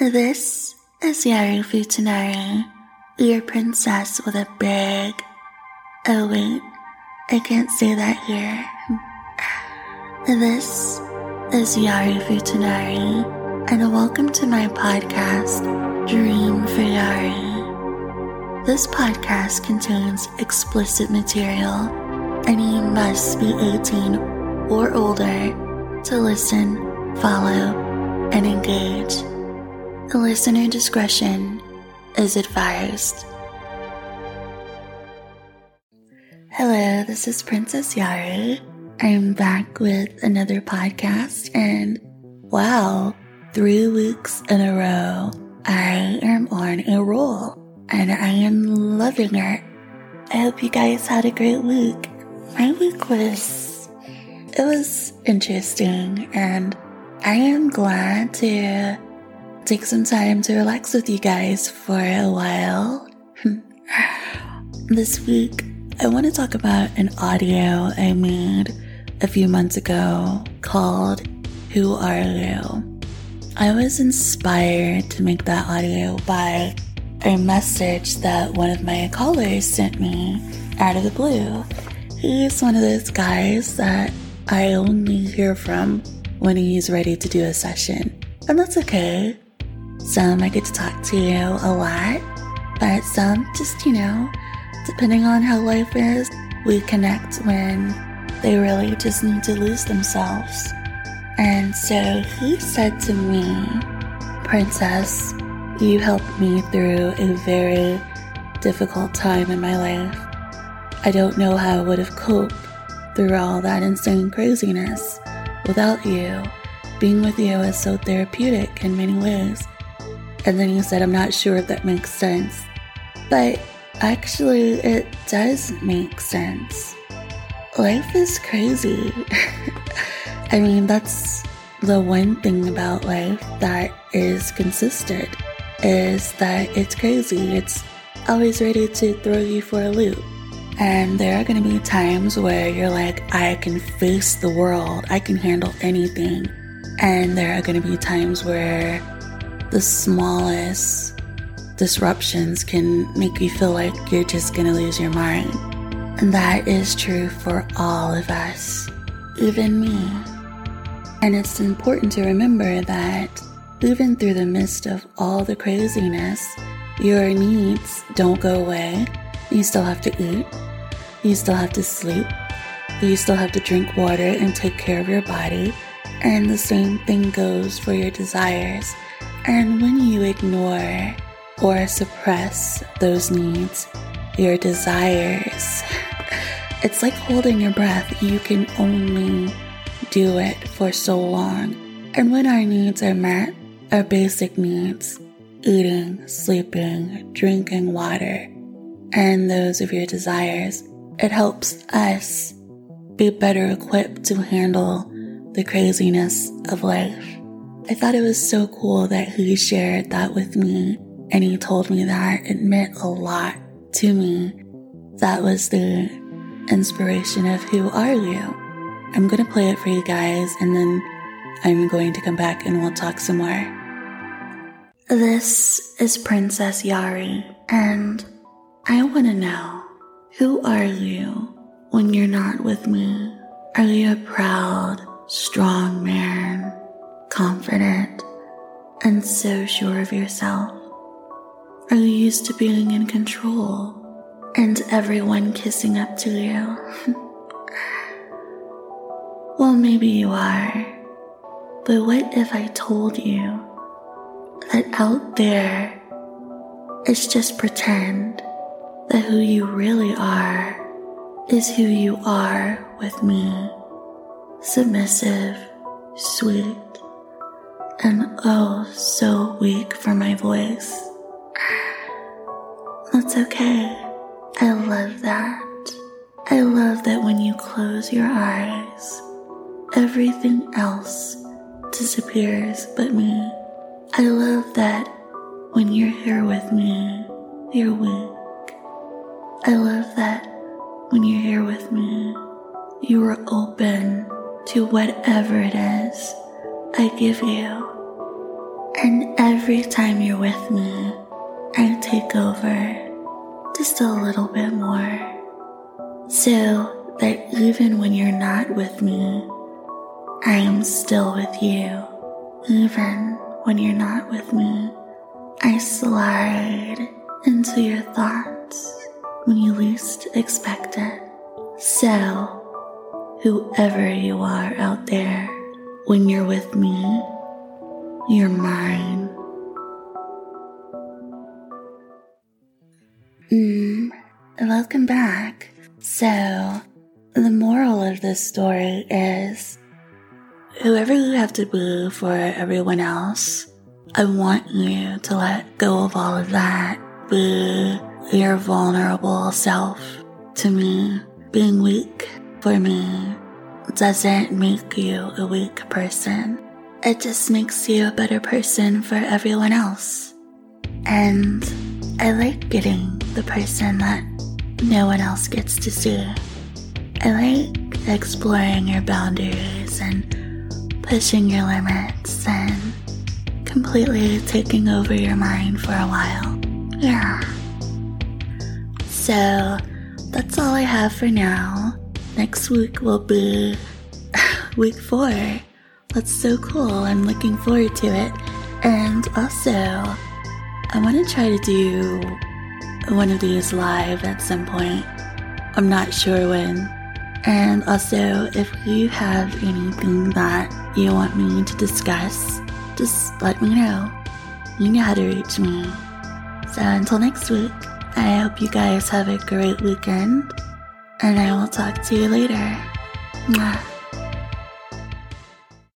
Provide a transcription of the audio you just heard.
This is Yari Futanari, your princess with a big. Oh, wait, I can't say that here. This is Yari Futanari, and welcome to my podcast, Dream for Yari. This podcast contains explicit material, and you must be 18 or older to listen, follow, and engage. Listener discretion is advised. Hello, this is Princess Yari. I'm back with another podcast, and wow, three weeks in a row, I am on a roll, and I am loving it. I hope you guys had a great week. My week was, it was interesting, and I am glad to take some time to relax with you guys for a while. this week, I want to talk about an audio I made a few months ago called Who Are You? I was inspired to make that audio by a message that one of my callers sent me out of the blue. He's one of those guys that I only hear from when he's ready to do a session. And that's okay. Some I get to talk to you a lot, but some just, you know, depending on how life is, we connect when they really just need to lose themselves. And so he said to me, Princess, you helped me through a very difficult time in my life. I don't know how I would have coped through all that insane craziness without you. Being with you is so therapeutic in many ways. And then he said, I'm not sure if that makes sense. But actually, it does make sense. Life is crazy. I mean, that's the one thing about life that is consistent is that it's crazy. It's always ready to throw you for a loop. And there are going to be times where you're like, I can face the world, I can handle anything. And there are going to be times where the smallest disruptions can make you feel like you're just gonna lose your mind. And that is true for all of us, even me. And it's important to remember that even through the midst of all the craziness, your needs don't go away. You still have to eat, you still have to sleep, you still have to drink water and take care of your body. And the same thing goes for your desires. And when you ignore or suppress those needs, your desires, it's like holding your breath. You can only do it for so long. And when our needs are met, our basic needs, eating, sleeping, drinking water, and those of your desires, it helps us be better equipped to handle the craziness of life. I thought it was so cool that he shared that with me, and he told me that it meant a lot to me. That was the inspiration of Who Are You? I'm gonna play it for you guys, and then I'm going to come back and we'll talk some more. This is Princess Yari, and I wanna know who are you when you're not with me? Are you a proud, strong man? Confident, and so sure of yourself? Are you used to being in control and everyone kissing up to you? well, maybe you are. But what if I told you that out there it's just pretend that who you really are is who you are with me? Submissive, sweet, and oh, so weak for my voice. That's okay. I love that. I love that when you close your eyes, everything else disappears but me. I love that when you're here with me, you're weak. I love that when you're here with me, you are open to whatever it is I give you. And every time you're with me, I take over just a little bit more. So that even when you're not with me, I am still with you. Even when you're not with me, I slide into your thoughts when you least expect it. So, whoever you are out there, when you're with me, you're mine. Mm, welcome back. So, the moral of this story is whoever you have to be for everyone else, I want you to let go of all of that. Be your vulnerable self to me. Being weak for me doesn't make you a weak person. It just makes you a better person for everyone else. And I like getting the person that no one else gets to see. I like exploring your boundaries and pushing your limits and completely taking over your mind for a while. Yeah. So that's all I have for now. Next week will be week four. That's so cool. I'm looking forward to it. And also, I want to try to do one of these live at some point. I'm not sure when. And also, if you have anything that you want me to discuss, just let me know. You know how to reach me. So until next week, I hope you guys have a great weekend, and I will talk to you later. Mwah.